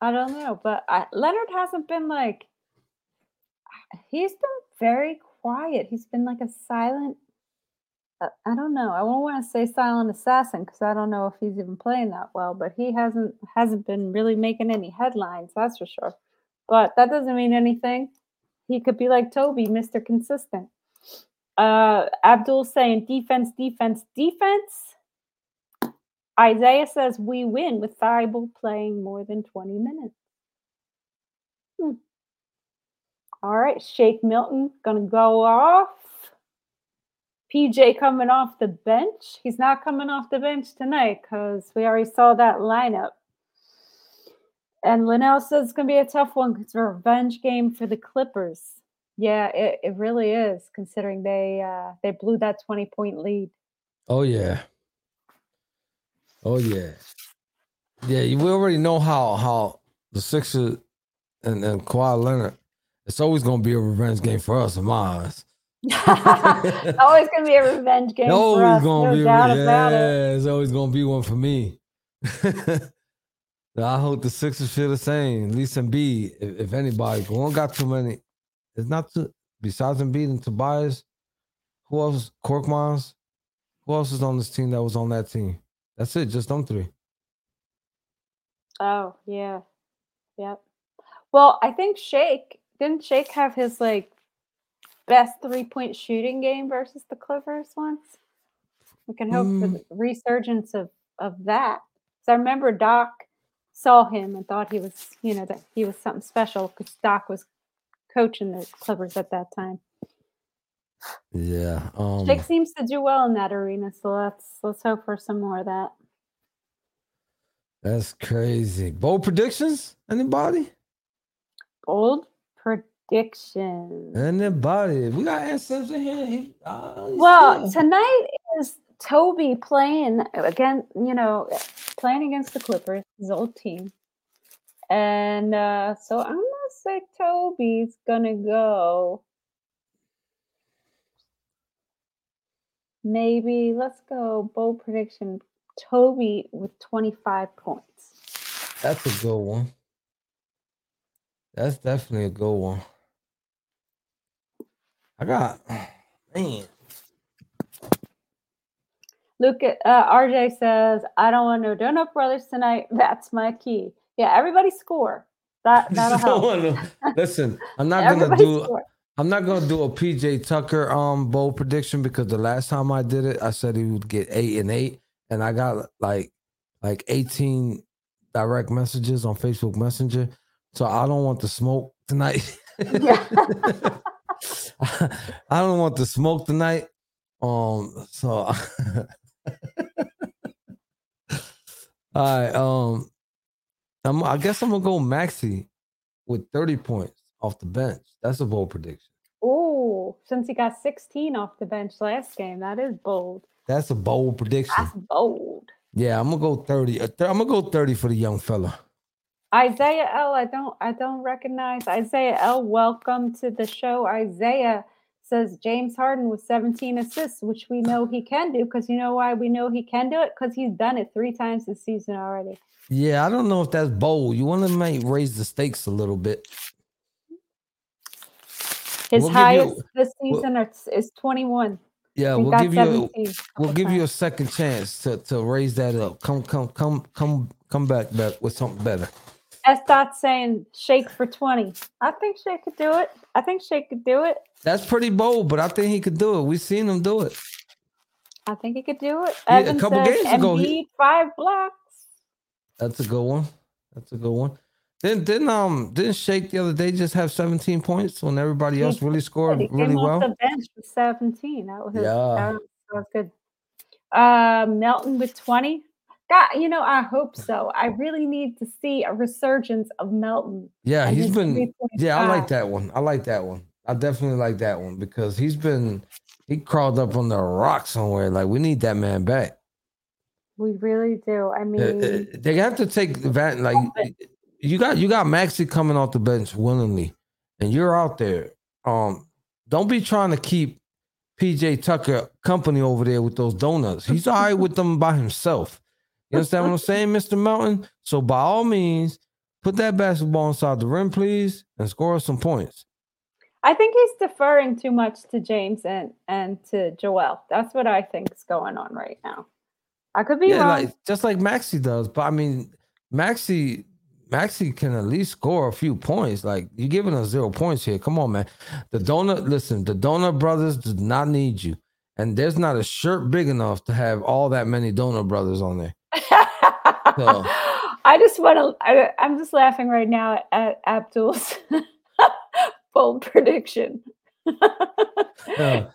I don't know, but I, Leonard hasn't been like he's been very quiet. He's been like a silent. Uh, I don't know. I won't want to say silent assassin because I don't know if he's even playing that well. But he hasn't hasn't been really making any headlines. That's for sure. But that doesn't mean anything. He could be like Toby, Mister Consistent. Uh, Abdul saying defense, defense, defense. Isaiah says we win with Thybulle playing more than 20 minutes. Hmm. All right, Shake Milton gonna go off. PJ coming off the bench. He's not coming off the bench tonight because we already saw that lineup. And Linnell says it's gonna be a tough one. It's a revenge game for the Clippers. Yeah, it, it really is, considering they uh, they blew that 20 point lead. Oh yeah. Oh yeah, yeah. We already know how how the Sixers and, and Kawhi Leonard. It's always going to be a revenge game for us in my eyes. always going to be a revenge game. Always for us. Gonna no be doubt about it. It's always going to be one for me. I hope the Sixers feel the same. At least Embiid, if, if anybody, we don't got too many. It's not too. Besides Embiid and Tobias, who else? Korkmaz. Who else is on this team that was on that team? That's it. Just them three. Oh yeah, yep. Well, I think Shake didn't Shake have his like best three point shooting game versus the Clippers once. We can hope mm. for the resurgence of of that. So I remember Doc saw him and thought he was, you know, that he was something special because Doc was coaching the Clippers at that time. Yeah. Um, Shake seems to do well in that arena, so let's let's hope for some more of that. That's crazy. Bold predictions? Anybody? Bold predictions. Anybody? We got answers in here. He, uh, well, tonight is Toby playing again. You know, playing against the Clippers, his old team, and uh, so I'm gonna say Toby's gonna go maybe let's go bold prediction Toby with 25 points. That's a good one. That's definitely a good one. I got man. Look at uh, RJ says, "I don't want no donut brothers tonight. That's my key." Yeah, everybody score. That that'll help. Listen, I'm not gonna do. Score. I'm not gonna do a PJ Tucker um bold prediction because the last time I did it, I said he would get eight and eight, and I got like like 18 direct messages on Facebook Messenger. So I don't want the smoke tonight. Yeah. I don't want the smoke tonight. Um, so all right. Um, I'm, I guess I'm gonna go Maxey with 30 points off the bench. That's a bold prediction. Oh, since he got 16 off the bench last game, that is bold. That's a bold prediction. That's bold. Yeah, I'm gonna go 30. Uh, I'm gonna go 30 for the young fella. Isaiah L. I don't I don't recognize Isaiah L. Welcome to the show. Isaiah says James Harden with 17 assists, which we know he can do because you know why we know he can do it because he's done it three times this season already. Yeah, I don't know if that's bold. You want to make raise the stakes a little bit. His we'll highest you, this season we'll, is 21. Yeah, we'll give you a, we'll give you a second chance to, to raise that up. Come come come come come back back with something better. S dot saying shake for 20. I think Shake could do it. I think Shake could do it. That's pretty bold, but I think he could do it. We've seen him do it. I think he could do it. Yeah, a couple games ago, he, five blocks. That's a good one. That's a good one. Didn't didn't um didn't Shake the other day just have 17 points when everybody else really scored he really well? the bench with 17. That was his, yeah. That was, that was good. Uh, Melton with 20. God, you know, I hope so. I really need to see a resurgence of Melton. Yeah, he's been. Yeah, I like that one. I like that one. I definitely like that one because he's been. He crawled up on the rock somewhere. Like we need that man back. We really do. I mean, they have to take that. Like you got you got Maxey coming off the bench willingly, and you're out there. Um, don't be trying to keep PJ Tucker company over there with those donuts. He's all right with them by himself. You understand what I'm saying, Mr. Mountain? So by all means, put that basketball inside the rim, please, and score some points. I think he's deferring too much to James and and to Joel. That's what I think is going on right now. I could be yeah, wrong. Like, just like Maxey does, but I mean, Maxey Maxey can at least score a few points. Like you're giving us zero points here. Come on, man. The donut, listen, the donut brothers do not need you. And there's not a shirt big enough to have all that many donut brothers on there. so. I just want to, I'm just laughing right now at Abdul's bold prediction. Oh. yeah.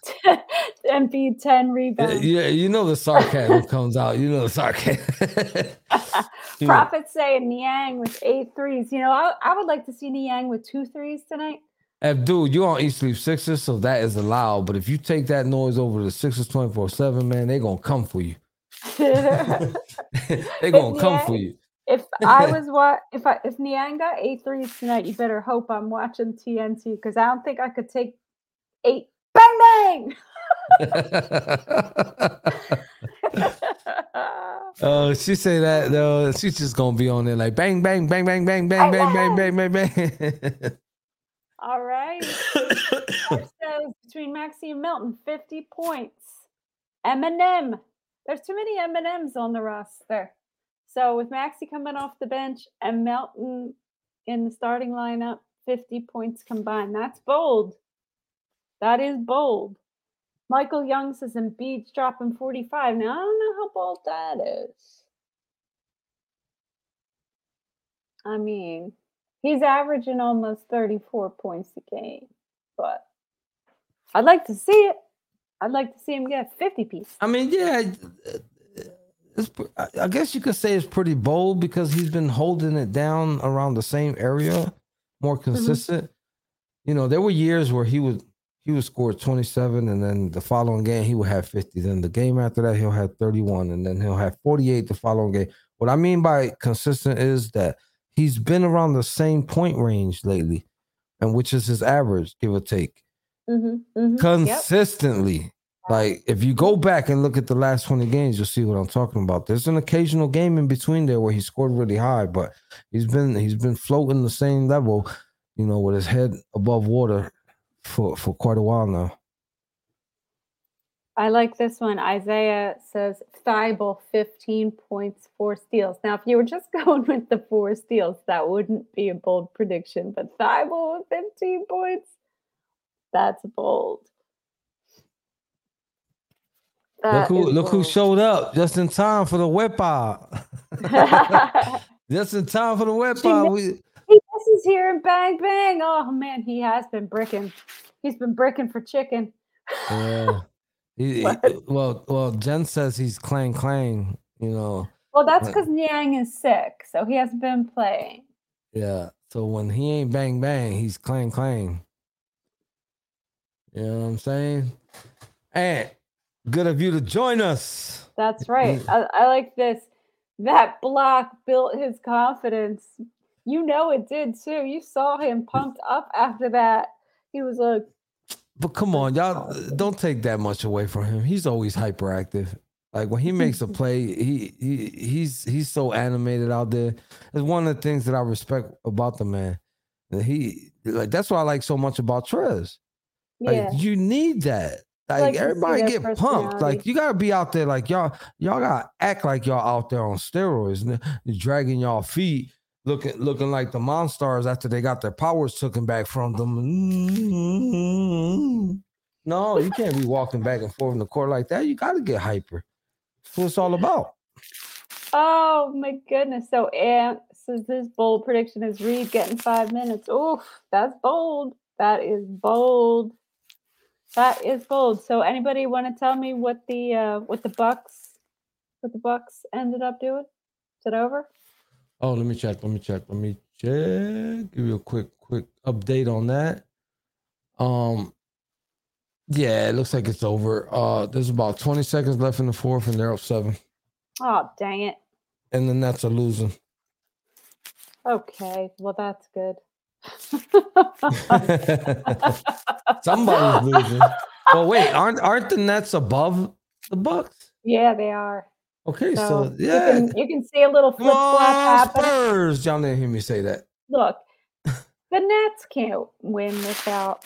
Embiid 10 rebounds. Yeah, you know the sarcasm comes out. You know the sarcasm. Prophets saying Niang with eight threes. You know, I, I would like to see Niang with two threes tonight. Abdul, you're on Eat Sleep Sixers, so that is allowed. But if you take that noise over the Sixers 24 7, man, they're going to come for you. they're going to come for you. If I was what if I if Niang got eight threes tonight, you better hope I'm watching TNT because I don't think I could take eight bang bang. Oh, she say that though. She's just gonna be on there like bang, bang, bang, bang, bang, bang, bang, bang, bang, bang, bang. All right. says between Maxey and Melton, 50 points. Eminem. There's too many M&Ms on the roster. So with Maxey coming off the bench and Melton in the starting lineup, 50 points combined. That's bold. That is bold. Michael Young says Embiid's dropping 45. Now I don't know how bold that is. I mean, he's averaging almost 34 points a game, but I'd like to see it. I'd like to see him get 50 piece. I mean, yeah, I guess you could say it's pretty bold because he's been holding it down around the same area, more mm-hmm. consistent. Mm-hmm. You know, there were years where he would he would score 27 and then the following game he would have 50 then the game after that he'll have 31 and then he'll have 48 the following game. What i mean by consistent is that he's been around the same point range lately and which is his average give or take. Mm-hmm, mm-hmm, consistently. Yep. like if you go back and look at the last 20 games you'll see what i'm talking about. There's an occasional game in between there where he scored really high but he's been he's been floating the same level you know with his head above water for for quite a while now. I like this one. Isaiah says Thybulle 15 points, four steals. Now, if you were just going with the four steals, that wouldn't be a bold prediction. But Thybulle with 15 points, that's bold. That look who look bold. who showed up just in time for the whip out. just in time for the whip out. We is here and bang bang. Oh man, he has been bricking. He's been bricking for chicken. Yeah. He, well, well, Jen says he's clang clang. You know. Well, that's because Niang is sick, so he hasn't been playing. Yeah. So when he ain't bang bang, he's clang clang. You know what I'm saying? And good of you to join us. That's right. I, I like this. That block built his confidence. You know it did too. You saw him pumped up after that. He was like, but come on, y'all oh, uh, don't take that much away from him. He's always hyperactive. Like when he makes a play, he he he's he's so animated out there. It's one of the things that I respect about the man. He like that's what I like so much about Trez. Like yeah. you need that. Like, like everybody get pumped. Like you gotta be out there. Like y'all y'all gotta act like y'all out there on steroids, dragging y'all feet looking looking like the monsters after they got their powers taken back from them. No, you can't be walking back and forth in the court like that. You got to get hyper. That's what it's all about. Oh my goodness! So Ant says this bold prediction is Reed getting five minutes. Oof, that's bold. That is bold. That is bold. So anybody want to tell me what the uh what the Bucks what the Bucks ended up doing? Is it over? Oh, let me check. Let me check. Let me check. Give you a quick, quick update on that. Um, yeah, it looks like it's over. Uh, there's about 20 seconds left in the fourth, and they're up seven. Oh, dang it! And the Nets are losing. Okay, well that's good. Somebody's losing. Well, wait, aren't aren't the Nets above the Bucks? Yeah, they are. Okay, so, so yeah, you can, you can, see a little flip flop happen. Spurs, y'all didn't hear me say that. Look, the Nets can't win without.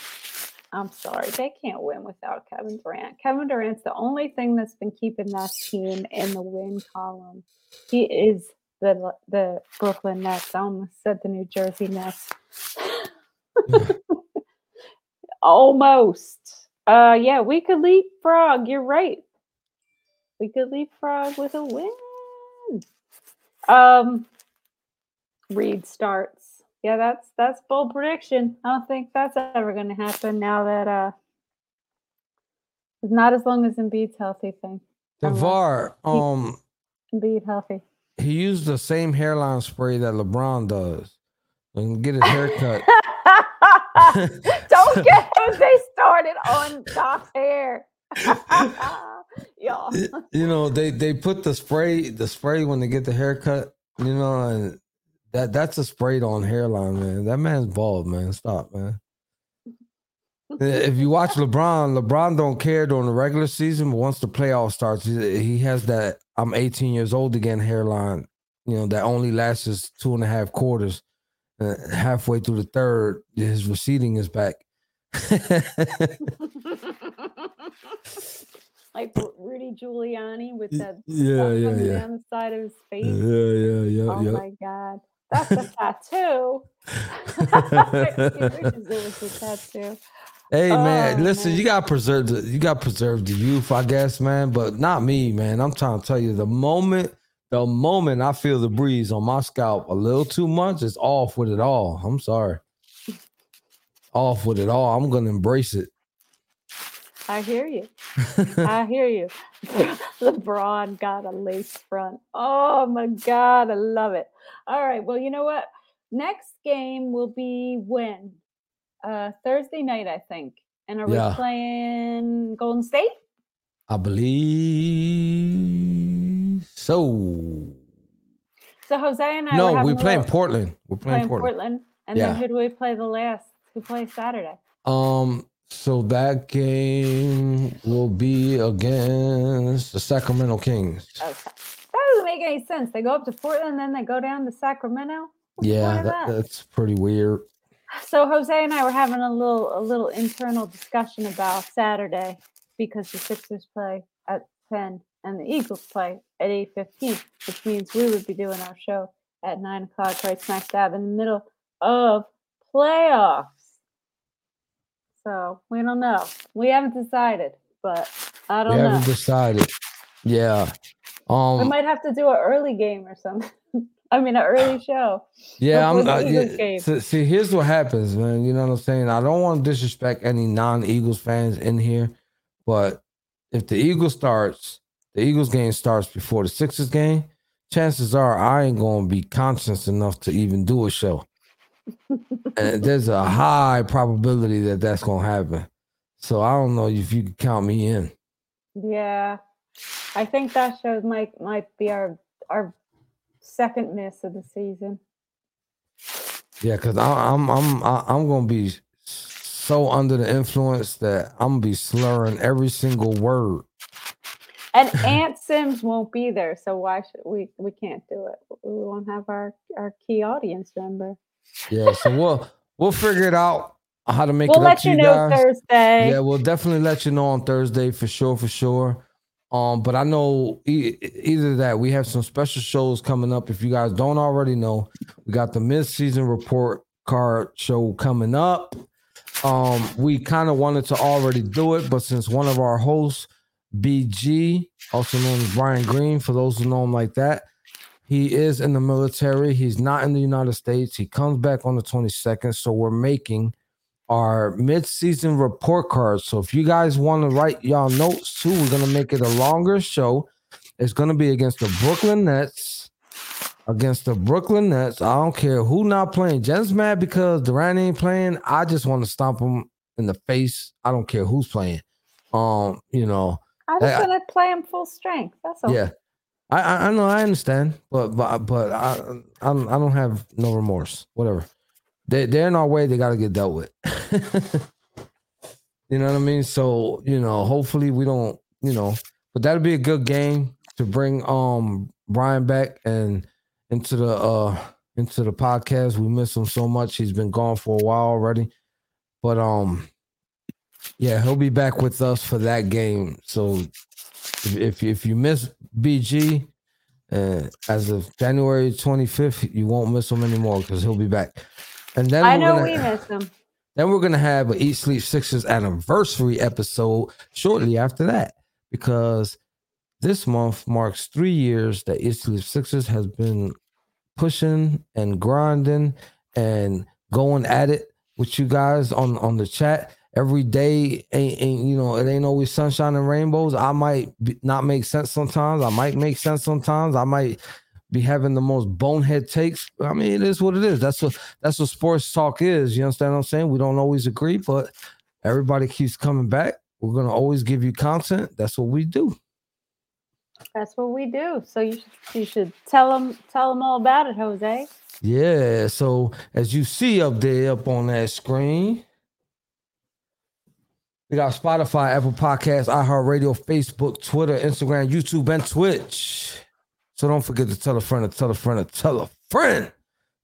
I'm sorry, they can't win without Kevin Durant. Kevin Durant's the only thing that's been keeping that team in the win column. He is the the Brooklyn Nets. I almost said the New Jersey Nets. Almost. Uh, yeah, we could leapfrog. You're right we could leapfrog with a win. Um, Reed starts. Yeah, that's that's bold prediction. I don't think that's ever going to happen now that uh, not as long as Embiid's healthy thing. Devar, um, Embiid healthy. He used the same hairline spray that LeBron does, and get his hair cut. Don't get Jose started on Doc's hair. yeah. You know, they they put the spray the spray when they get the haircut, you know, and that that's a sprayed on hairline, man. That man's bald, man. Stop, man. if you watch LeBron, LeBron don't care during the regular season, but once the playoff starts, he has that I'm 18 years old again hairline, you know, that only lasts two and a half quarters. Uh, halfway through the third, his receding is back. like Rudy Giuliani with that yeah, yeah, yeah. the side of his face. Yeah, yeah, yeah. Oh yeah. my god, that's a tattoo. a tattoo. Hey man, oh, listen, man. you got preserve the you got preserve the youth, I guess, man, but not me, man. I'm trying to tell you, the moment, the moment I feel the breeze on my scalp a little too much, it's off with it all. I'm sorry, off with it all. I'm gonna embrace it. I hear you. I hear you. LeBron got a lace front. Oh my God, I love it. All right. Well, you know what? Next game will be when? Uh, Thursday night, I think. And are yeah. we playing Golden State? I believe so. So Jose and I. No, we're playing little, Portland. We're playing, playing Portland. Portland. And yeah. then who do we play the last? Who plays Saturday? Um, so that game will be against the Sacramento Kings. Okay. That doesn't make any sense. They go up to Portland, and then they go down to Sacramento. What's yeah, that, that? that's pretty weird. So Jose and I were having a little a little internal discussion about Saturday because the Sixers play at ten and the Eagles play at eight fifteen, which means we would be doing our show at nine o'clock, right smack dab in the middle of playoffs. So we don't know. We haven't decided, but I don't we know. We haven't decided. Yeah. Um, we might have to do an early game or something. I mean, an early show. Yeah, I'm. Uh, yeah, so, see, here's what happens, man. You know what I'm saying? I don't want to disrespect any non-Eagles fans in here, but if the Eagles starts, the Eagles game starts before the Sixers game. Chances are I ain't gonna be conscious enough to even do a show and there's a high probability that that's gonna happen. So I don't know if you can count me in. Yeah, I think that show might might be our our second miss of the season. Yeah, because I'm I'm I'm gonna be so under the influence that I'm gonna be slurring every single word. And Aunt Sims won't be there, so why should we? We can't do it. We won't have our our key audience member. Yeah, so we'll we'll figure it out how to make we'll it up to you, you know guys. Thursday. Yeah, we'll definitely let you know on Thursday for sure, for sure. Um, but I know e- either that we have some special shows coming up. If you guys don't already know, we got the mid-season report card show coming up. Um, we kind of wanted to already do it, but since one of our hosts, BG, also known as Brian Green, for those who know him like that, he is in the military. He's not in the United States. He comes back on the 22nd. So we're making our mid-season report cards. So if you guys want to write y'all notes too, we're gonna make it a longer show. It's gonna be against the Brooklyn Nets. Against the Brooklyn Nets. I don't care who not playing. Jen's mad because Durant ain't playing. I just want to stomp him in the face. I don't care who's playing. Um, you know. I just want to play him full strength. That's all. Yeah. I, I know I understand, but but but I I don't, I don't have no remorse. Whatever, they they're in our way. They got to get dealt with. you know what I mean? So you know, hopefully we don't. You know, but that'll be a good game to bring um Brian back and into the uh into the podcast. We miss him so much. He's been gone for a while already, but um yeah, he'll be back with us for that game. So if if, if you miss BG, uh, as of January 25th, you won't miss him anymore because he'll be back. And then I know gonna, we miss him. Then we're gonna have an Eat Sleep Sixers anniversary episode shortly after that because this month marks three years that Eat Sleep Sixers has been pushing and grinding and going at it with you guys on on the chat every day ain't, ain't, you know it ain't always sunshine and rainbows. I might be, not make sense sometimes. I might make sense sometimes. I might be having the most bonehead takes. I mean it is what it is. That's what that's what sports talk is. You understand what i'm saying? We don't always agree but everybody keeps coming back. We're going to always give you content. That's what we do. That's what we do. So you should you should tell them tell them all about it jose. Yeah so as you see up there up on that screen we got Spotify, Apple Podcasts, iHeartRadio, Facebook, Twitter, Instagram, YouTube, and Twitch. So don't forget to tell a friend, to tell a friend, to tell a friend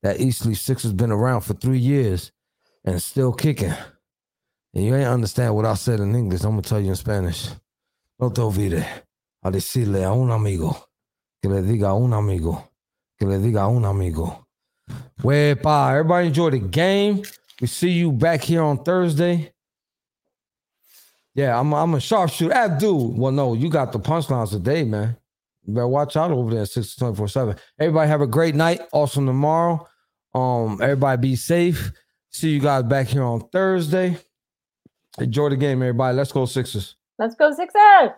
that Eat Sleep Six has been around for three years and still kicking. And you ain't understand what I said in English. I'm gonna tell you in Spanish. no te olvides a decirle a un amigo que le diga a un amigo que le diga a un amigo. Wepa, everybody enjoy the game. We see you back here on Thursday. Yeah, I'm I'm a sharpshooter. Abdul. Well, no, you got the punchlines today, man. You better watch out over there 6 24 7. Everybody have a great night. Awesome tomorrow. Um, everybody be safe. See you guys back here on Thursday. Enjoy the game, everybody. Let's go, Sixers. Let's go, Sixers.